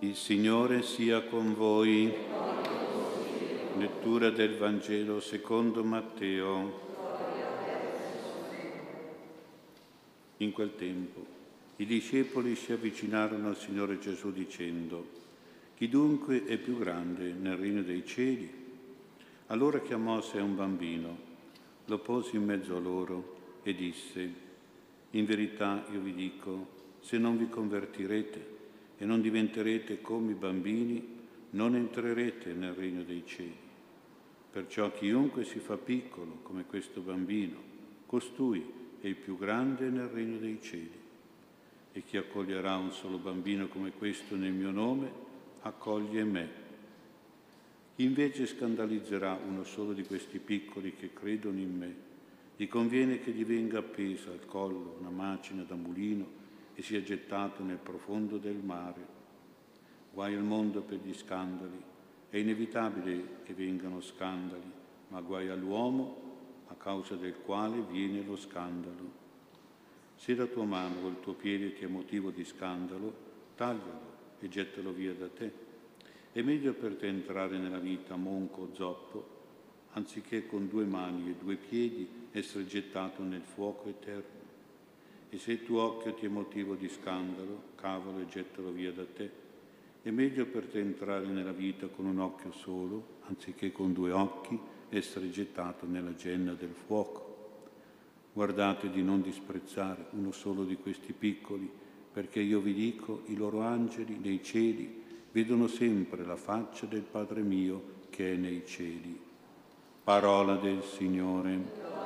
Il Signore sia con voi. Lettura del Vangelo secondo Matteo. In quel tempo i discepoli si avvicinarono al Signore Gesù dicendo, chi dunque è più grande nel regno dei cieli? Allora chiamò a sé un bambino, lo pose in mezzo a loro e disse, in verità io vi dico, se non vi convertirete e non diventerete come i bambini, non entrerete nel regno dei cieli. Perciò chiunque si fa piccolo come questo bambino, costui è il più grande nel regno dei cieli. E chi accoglierà un solo bambino come questo nel mio nome, accoglie me. Chi invece scandalizzerà uno solo di questi piccoli che credono in me, gli conviene che gli venga appesa al collo una macina da mulino e sia gettato nel profondo del mare. Guai al mondo per gli scandali. È inevitabile che vengano scandali, ma guai all'uomo a causa del quale viene lo scandalo. Se la tua mano o il tuo piede ti è motivo di scandalo, taglialo e gettalo via da te. È meglio per te entrare nella vita monco o zoppo, anziché con due mani e due piedi essere gettato nel fuoco eterno. E se il tuo occhio ti è motivo di scandalo, cavalo e gettalo via da te. È meglio per te entrare nella vita con un occhio solo, anziché con due occhi essere gettato nella genna del fuoco. Guardate di non disprezzare uno solo di questi piccoli, perché io vi dico, i loro angeli nei cieli vedono sempre la faccia del Padre mio che è nei cieli. Parola del Signore.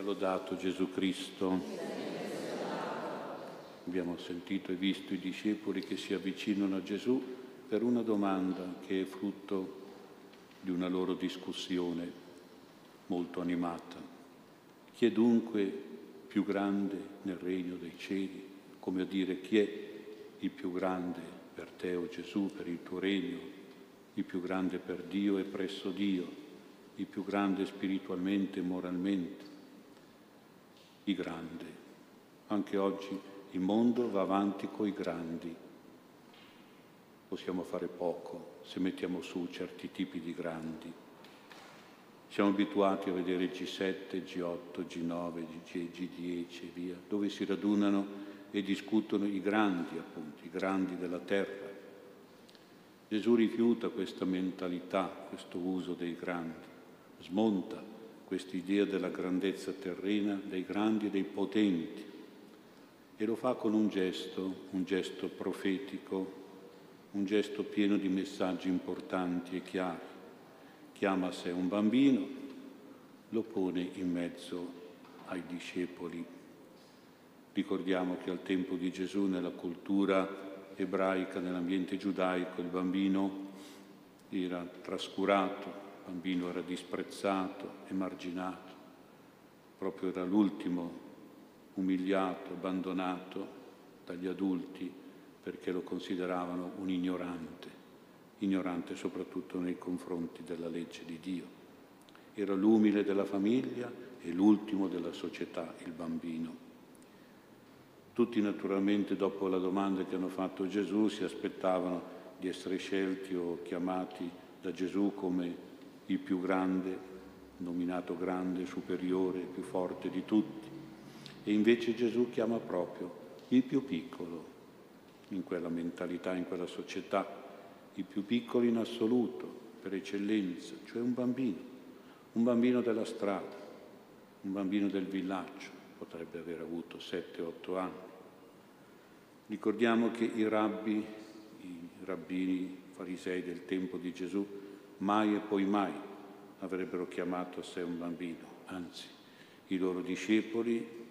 Lodato Gesù Cristo. Abbiamo sentito e visto i discepoli che si avvicinano a Gesù per una domanda che è frutto di una loro discussione molto animata. Chi è dunque più grande nel regno dei cieli? Come a dire chi è il più grande per te, o oh Gesù, per il tuo regno, il più grande per Dio e presso Dio, il più grande spiritualmente e moralmente i grandi. Anche oggi il mondo va avanti coi grandi. Possiamo fare poco se mettiamo su certi tipi di grandi. Siamo abituati a vedere G7, G8, G9, G, G10 e via, dove si radunano e discutono i grandi, appunto, i grandi della terra. Gesù rifiuta questa mentalità, questo uso dei grandi, smonta quest'idea della grandezza terrena dei grandi e dei potenti e lo fa con un gesto, un gesto profetico, un gesto pieno di messaggi importanti e chiari. Chiama a sé un bambino, lo pone in mezzo ai discepoli. Ricordiamo che al tempo di Gesù, nella cultura ebraica, nell'ambiente giudaico, il bambino era trascurato, bambino era disprezzato, emarginato, proprio era l'ultimo umiliato, abbandonato dagli adulti perché lo consideravano un ignorante, ignorante soprattutto nei confronti della legge di Dio. Era l'umile della famiglia e l'ultimo della società, il bambino. Tutti naturalmente dopo la domanda che hanno fatto Gesù si aspettavano di essere scelti o chiamati da Gesù come il più grande, nominato grande, superiore, più forte di tutti. E invece Gesù chiama proprio il più piccolo in quella mentalità, in quella società, il più piccolo in assoluto, per eccellenza, cioè un bambino, un bambino della strada, un bambino del villaggio, potrebbe aver avuto 7-8 anni. Ricordiamo che i rabbi, i rabbini farisei del tempo di Gesù, mai e poi mai avrebbero chiamato a sé un bambino, anzi i loro discepoli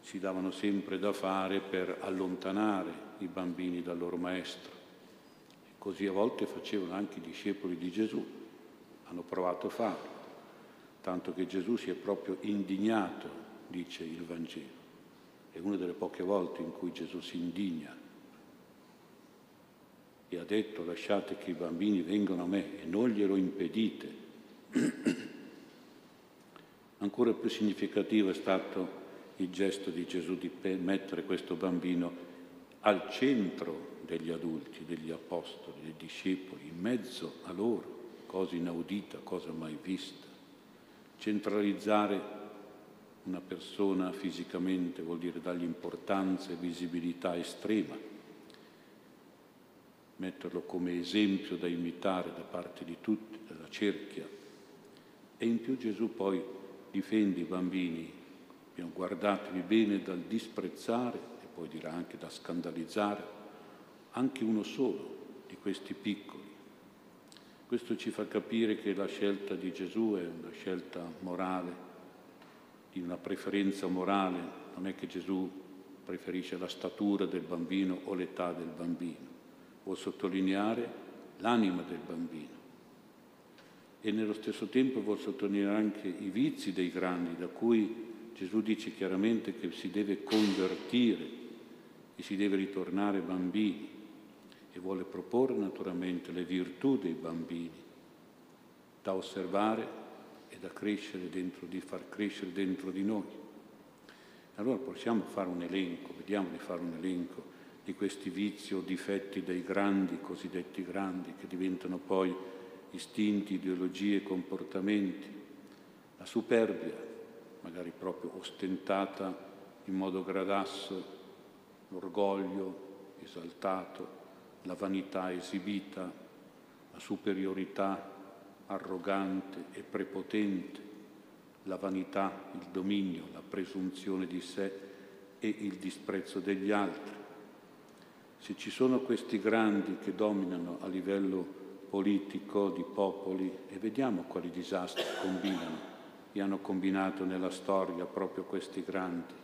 si davano sempre da fare per allontanare i bambini dal loro maestro. Così a volte facevano anche i discepoli di Gesù, hanno provato a farlo, tanto che Gesù si è proprio indignato, dice il Vangelo. È una delle poche volte in cui Gesù si indigna e ha detto lasciate che i bambini vengano a me e non glielo impedite. Ancora più significativo è stato il gesto di Gesù di mettere questo bambino al centro degli adulti, degli apostoli, dei discepoli, in mezzo a loro, cosa inaudita, cosa mai vista. Centralizzare una persona fisicamente vuol dire dargli importanza e visibilità estrema, metterlo come esempio da imitare da parte di tutti, della cerchia. E in più Gesù poi difende i bambini, guardatevi bene dal disprezzare e poi dirà anche da scandalizzare anche uno solo di questi piccoli. Questo ci fa capire che la scelta di Gesù è una scelta morale, di una preferenza morale, non è che Gesù preferisce la statura del bambino o l'età del bambino, vuol sottolineare l'anima del bambino e nello stesso tempo vuol sottolineare anche i vizi dei grandi, da cui Gesù dice chiaramente che si deve convertire e si deve ritornare bambini e vuole proporre naturalmente le virtù dei bambini da osservare e da crescere dentro, di far crescere dentro di noi. Allora possiamo fare un elenco, vediamo di fare un elenco di questi vizi o difetti dei grandi, cosiddetti grandi, che diventano poi istinti, ideologie comportamenti. La superbia, magari proprio ostentata in modo gradasso, l'orgoglio esaltato, la vanità esibita, la superiorità arrogante e prepotente, la vanità, il dominio, la presunzione di sé e il disprezzo degli altri. Se ci sono questi grandi che dominano a livello politico di popoli e vediamo quali disastri combinano e hanno combinato nella storia proprio questi grandi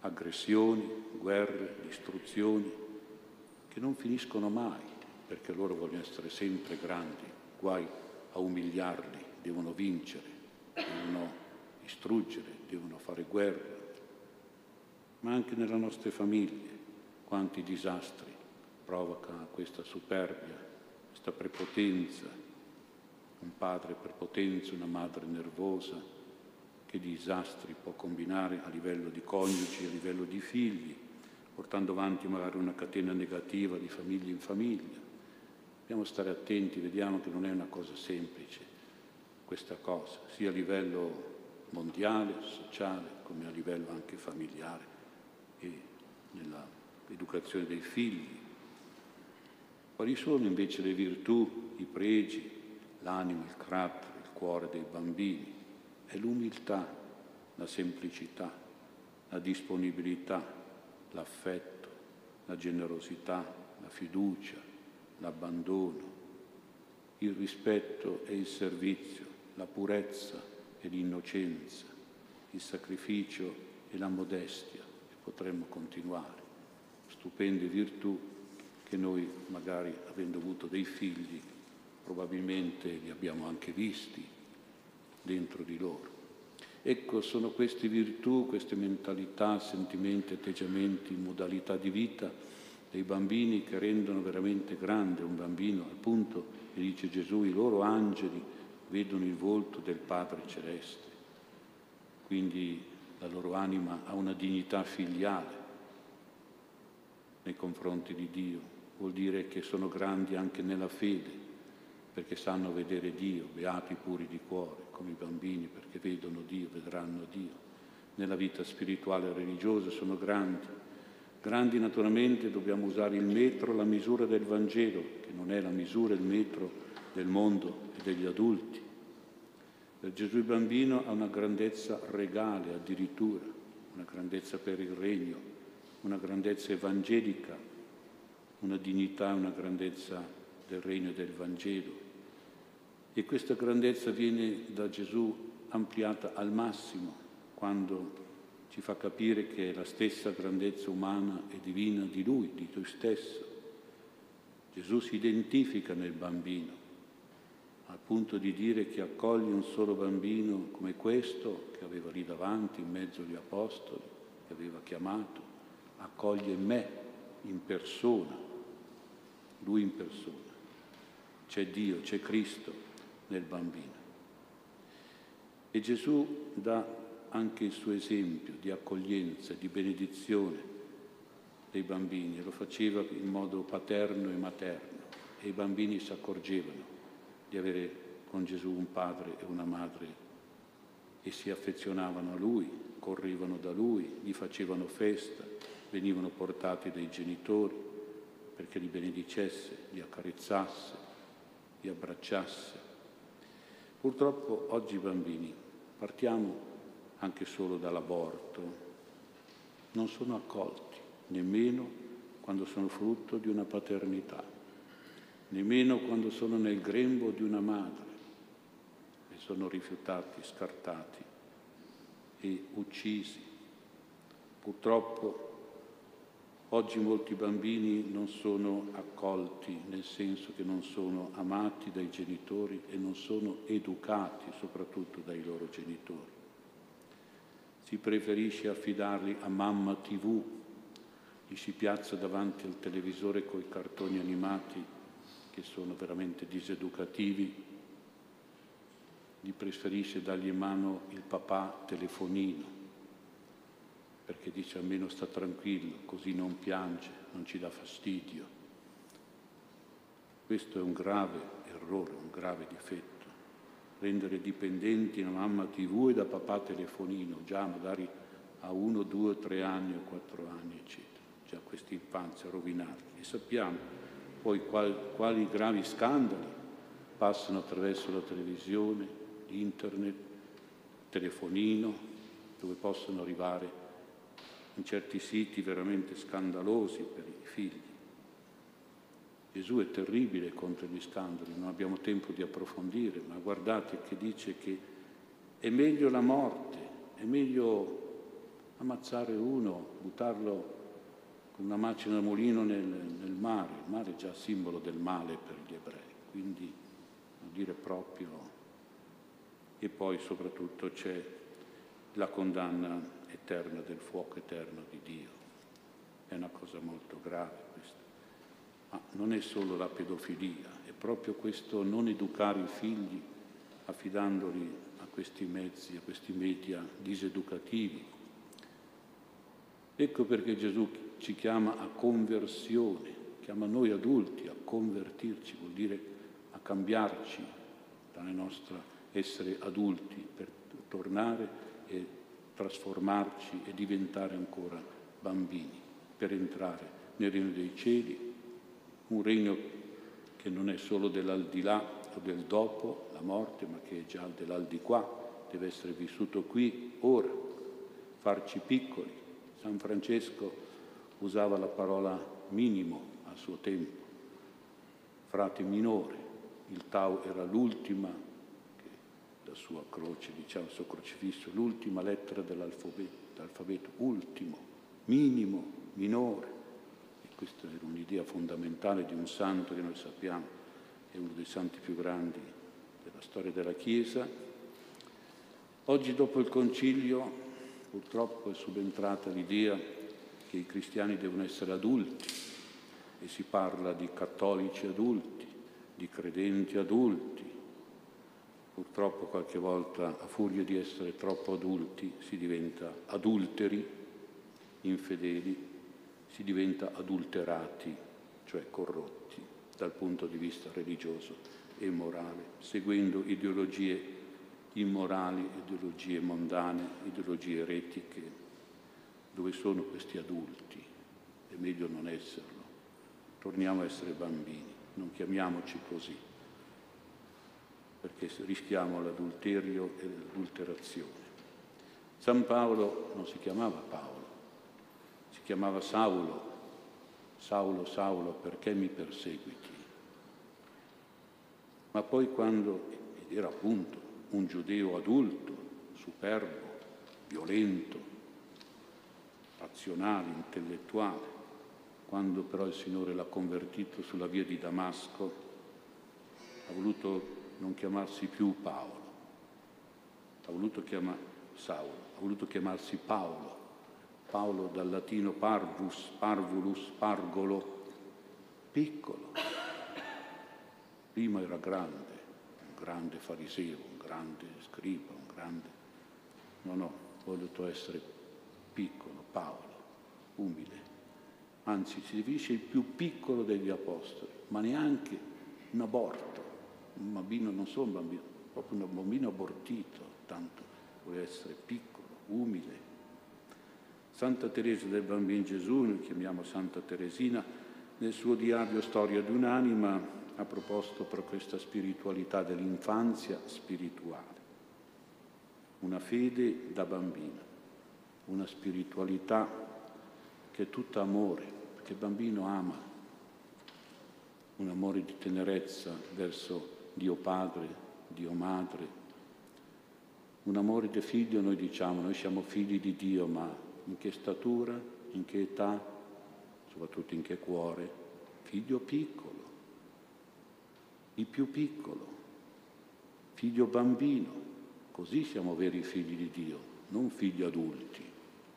aggressioni, guerre, distruzioni, che non finiscono mai, perché loro vogliono essere sempre grandi, guai a umiliarli, devono vincere, devono distruggere, devono fare guerra. Ma anche nelle nostre famiglie, quanti disastri provoca questa superbia, questa prepotenza, un padre prepotente, una madre nervosa, che disastri può combinare a livello di coniugi, a livello di figli, portando avanti magari una catena negativa di famiglia in famiglia. Dobbiamo stare attenti, vediamo che non è una cosa semplice questa cosa, sia a livello mondiale, sociale, come a livello anche familiare e nell'educazione dei figli. Quali sono invece le virtù, i pregi, l'anima, il carattere, il cuore dei bambini? È l'umiltà, la semplicità, la disponibilità, l'affetto, la generosità, la fiducia, l'abbandono, il rispetto e il servizio, la purezza e l'innocenza, il sacrificio e la modestia, e potremmo continuare. Stupende virtù che noi magari avendo avuto dei figli probabilmente li abbiamo anche visti dentro di loro. Ecco, sono queste virtù, queste mentalità, sentimenti, atteggiamenti, modalità di vita dei bambini che rendono veramente grande un bambino, al punto che dice Gesù, i loro angeli vedono il volto del Padre Celeste. Quindi la loro anima ha una dignità filiale nei confronti di Dio, vuol dire che sono grandi anche nella fede, perché sanno vedere Dio, beati puri di cuore, come i bambini, perché vedono Dio, vedranno Dio. Nella vita spirituale e religiosa sono grandi. Grandi naturalmente dobbiamo usare il metro, la misura del Vangelo, che non è la misura, il metro del mondo e degli adulti. Per Gesù il bambino ha una grandezza regale addirittura, una grandezza per il regno, una grandezza evangelica, una dignità, una grandezza del regno del Vangelo. E questa grandezza viene da Gesù ampliata al massimo quando ci fa capire che è la stessa grandezza umana e divina di Lui, di Lui stesso. Gesù si identifica nel bambino, al punto di dire che accoglie un solo bambino come questo, che aveva lì davanti, in mezzo agli apostoli, che aveva chiamato, accoglie me in persona lui in persona. C'è Dio, c'è Cristo nel bambino. E Gesù dà anche il suo esempio di accoglienza, di benedizione dei bambini, lo faceva in modo paterno e materno e i bambini si accorgevano di avere con Gesù un padre e una madre e si affezionavano a lui, correvano da lui, gli facevano festa, venivano portati dai genitori perché li benedicesse, li accarezzasse, li abbracciasse. Purtroppo oggi i bambini, partiamo anche solo dall'aborto, non sono accolti, nemmeno quando sono frutto di una paternità, nemmeno quando sono nel grembo di una madre e sono rifiutati, scartati e uccisi. Purtroppo oggi molti bambini non sono accolti, nel senso che non sono amati dai genitori e non sono educati soprattutto dai loro genitori. Si preferisce affidarli a mamma tv, gli si piazza davanti al televisore con i cartoni animati che sono veramente diseducativi, gli preferisce dargli in mano il papà telefonino, perché dice almeno sta tranquillo, così non piange, non ci dà fastidio. Questo è un grave errore, un grave difetto. Rendere dipendenti da mamma tv e da papà telefonino, già magari a uno, due, tre anni o quattro anni, eccetera. Già questa infanzia rovinata. E sappiamo poi quali, quali gravi scandali passano attraverso la televisione, internet, telefonino, dove possono arrivare in certi siti veramente scandalosi per i figli. Gesù è terribile contro gli scandali, non abbiamo tempo di approfondire, ma guardate che dice che è meglio la morte, è meglio ammazzare uno, buttarlo con una macina da mulino nel, nel mare. Il mare è già simbolo del male per gli ebrei, quindi vuol dire proprio e poi soprattutto c'è la condanna eterna del fuoco eterno di Dio. È una cosa molto grave questa. Ma non è solo la pedofilia, è proprio questo non educare i figli affidandoli a questi mezzi, a questi media diseducativi. Ecco perché Gesù ci chiama a conversione, chiama noi adulti a convertirci, vuol dire a cambiarci dalla nostra essere adulti per tornare e trasformarci e diventare ancora bambini, per entrare nel regno dei cieli, un regno che non è solo dell'aldilà o del dopo la morte, ma che è già dell'aldilà, deve essere vissuto qui, ora, farci piccoli. San Francesco usava la parola minimo al suo tempo, frate minore, il Tau era l'ultima sua croce, diciamo, il suo crocifisso, l'ultima lettera dell'alfabeto, l'alfabeto ultimo, minimo, minore. E questa era un'idea fondamentale di un santo che noi sappiamo è uno dei santi più grandi della storia della Chiesa. Oggi dopo il concilio purtroppo è subentrata l'idea che i cristiani devono essere adulti e si parla di cattolici adulti, di credenti adulti, Purtroppo qualche volta, a furia di essere troppo adulti, si diventa adulteri, infedeli, si diventa adulterati, cioè corrotti dal punto di vista religioso e morale, seguendo ideologie immorali, ideologie mondane, ideologie eretiche. Dove sono questi adulti? È meglio non esserlo. Torniamo a essere bambini, non chiamiamoci così perché rischiamo l'adulterio e l'adulterazione. San Paolo non si chiamava Paolo, si chiamava Saulo. Saulo, Saulo, perché mi perseguiti? Ma poi quando era appunto un giudeo adulto, superbo, violento, razionale, intellettuale, quando però il Signore l'ha convertito sulla via di Damasco, ha voluto non chiamarsi più Paolo, ha voluto chiamare Saulo, ha voluto chiamarsi Paolo, Paolo dal latino parvus, parvulus, pargolo, piccolo, Prima era grande, un grande fariseo, un grande scriba, un grande... No, no, ho voluto essere piccolo, Paolo, umile. Anzi, si definisce il più piccolo degli apostoli, ma neanche un aborto, un bambino, non solo un bambino, proprio un bambino abortito, tanto vuole essere piccolo, umile. Santa Teresa del Bambino Gesù, noi chiamiamo Santa Teresina, nel suo diario Storia di un'anima ha proposto per questa spiritualità dell'infanzia spirituale, una fede da bambino, una spiritualità che è tutta amore, perché il bambino ama, un amore di tenerezza verso Dio Padre, Dio Madre, un amore di figlio, noi diciamo, noi siamo figli di Dio, ma in che statura, in che età, soprattutto in che cuore? Figlio piccolo, il più piccolo, figlio bambino, così siamo veri figli di Dio, non figli adulti.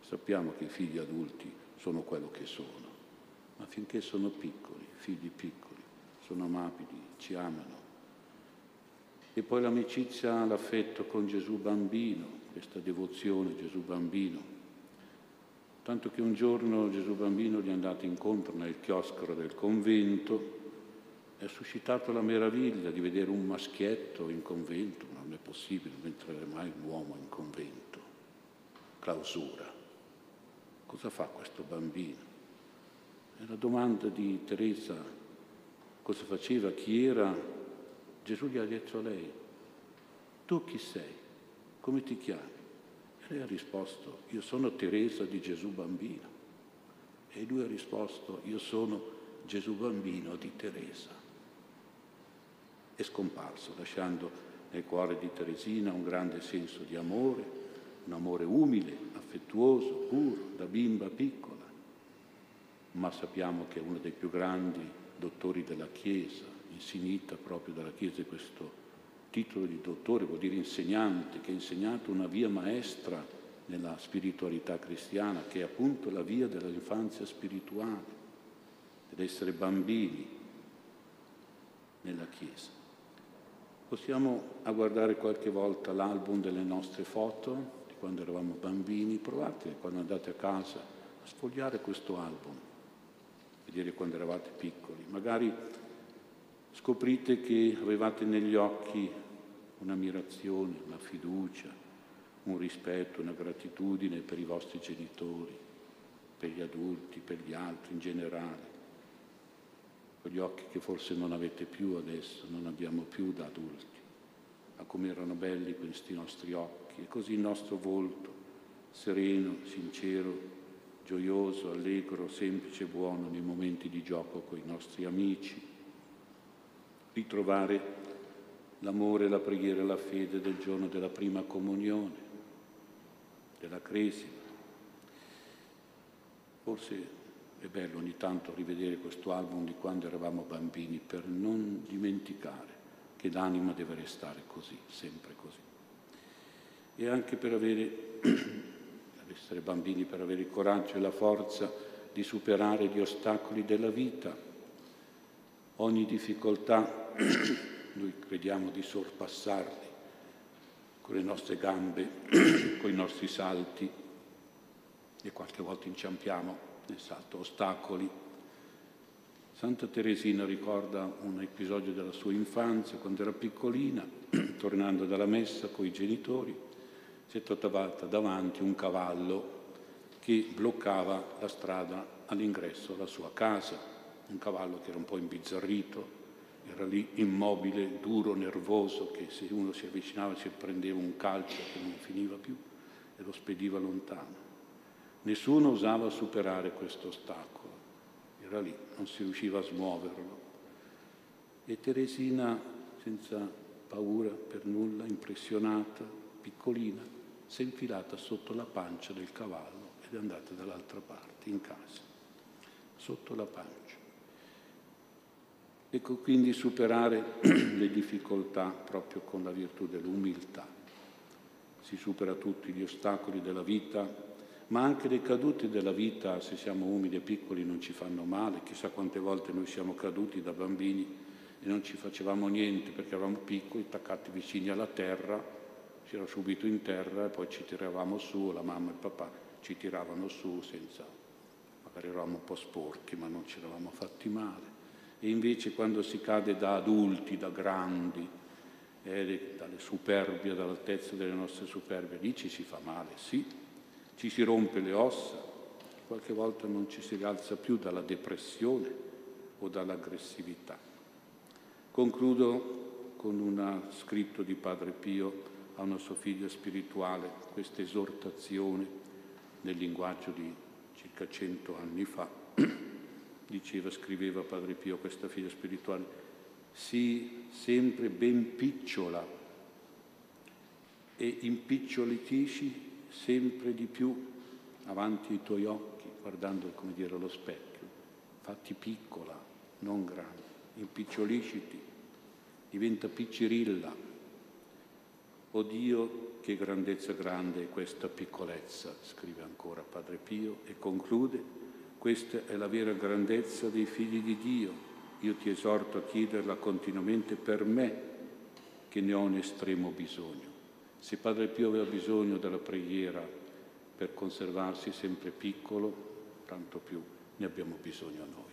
Sappiamo che i figli adulti sono quello che sono, ma finché sono piccoli, figli piccoli, sono amabili, ci amano, e poi l'amicizia, l'affetto con Gesù bambino, questa devozione Gesù bambino. Tanto che un giorno Gesù bambino gli è andato incontro nel chiosco del convento e ha suscitato la meraviglia di vedere un maschietto in convento, non è possibile, non entrerà mai un uomo in convento. Clausura. Cosa fa questo bambino? E la domanda di Teresa, cosa faceva, chi era, Gesù gli ha detto a lei, tu chi sei? Come ti chiami? E lei ha risposto, io sono Teresa di Gesù bambino. E lui ha risposto, io sono Gesù bambino di Teresa. È scomparso, lasciando nel cuore di Teresina un grande senso di amore, un amore umile, affettuoso, puro, da bimba piccola. Ma sappiamo che è uno dei più grandi dottori della Chiesa, insignita proprio dalla Chiesa questo titolo di dottore, vuol dire insegnante, che ha insegnato una via maestra nella spiritualità cristiana, che è appunto la via dell'infanzia spirituale, dell'essere bambini nella Chiesa. Possiamo a guardare qualche volta l'album delle nostre foto di quando eravamo bambini, provate quando andate a casa a sfogliare questo album, vedere quando eravate piccoli, magari scoprite che avevate negli occhi un'ammirazione, una fiducia, un rispetto, una gratitudine per i vostri genitori, per gli adulti, per gli altri in generale. Quegli occhi che forse non avete più adesso, non abbiamo più da adulti, ma come erano belli questi nostri occhi e così il nostro volto, sereno, sincero, gioioso, allegro, semplice e buono nei momenti di gioco con i nostri amici, ritrovare l'amore, la preghiera e la fede del giorno della prima comunione, della cresima. Forse è bello ogni tanto rivedere questo album di quando eravamo bambini per non dimenticare che l'anima deve restare così, sempre così. E anche per avere, per essere bambini, per avere il coraggio e la forza di superare gli ostacoli della vita, ogni difficoltà noi crediamo di sorpassarli con le nostre gambe, con i nostri salti e qualche volta inciampiamo nel salto ostacoli. Santa Teresina ricorda un episodio della sua infanzia, quando era piccolina, tornando dalla messa con i genitori, si è trovata davanti un cavallo che bloccava la strada all'ingresso alla sua casa, un cavallo che era un po' imbizzarrito, era lì immobile, duro, nervoso, che se uno si avvicinava si prendeva un calcio che non finiva più e lo spediva lontano. Nessuno osava superare questo ostacolo, era lì, non si riusciva a smuoverlo. E Teresina, senza paura per nulla, impressionata, piccolina, si è infilata sotto la pancia del cavallo ed è andata dall'altra parte, in casa, sotto la pancia. Ecco quindi superare le difficoltà proprio con la virtù dell'umiltà. Si supera tutti gli ostacoli della vita, ma anche le cadute della vita, se siamo umili e piccoli, non ci fanno male. Chissà quante volte noi siamo caduti da bambini e non ci facevamo niente perché eravamo piccoli, attaccati vicini alla terra, si era subito in terra e poi ci tiravamo su, la mamma e il papà ci tiravano su senza, magari eravamo un po' sporchi ma non ci eravamo fatti male. E invece quando si cade da adulti, da grandi, eh, dalle superbie, dall'altezza delle nostre superbie, lì ci si fa male, sì, ci si rompe le ossa, qualche volta non ci si rialza più dalla depressione o dall'aggressività. Concludo con un scritto di Padre Pio a una sua figlia spirituale, questa esortazione nel linguaggio di circa cento anni fa. Diceva, scriveva Padre Pio questa figlia spirituale, sii sempre ben picciola e impicciolitisci sempre di più avanti ai tuoi occhi, guardando come dire allo specchio. Fatti piccola, non grande, impicciolisciti, diventa piccirilla. O Dio, che grandezza grande è questa piccolezza, scrive ancora Padre Pio e conclude, questa è la vera grandezza dei figli di Dio. Io ti esorto a chiederla continuamente per me, che ne ho un estremo bisogno. Se Padre Pio aveva bisogno della preghiera per conservarsi sempre piccolo, tanto più ne abbiamo bisogno noi.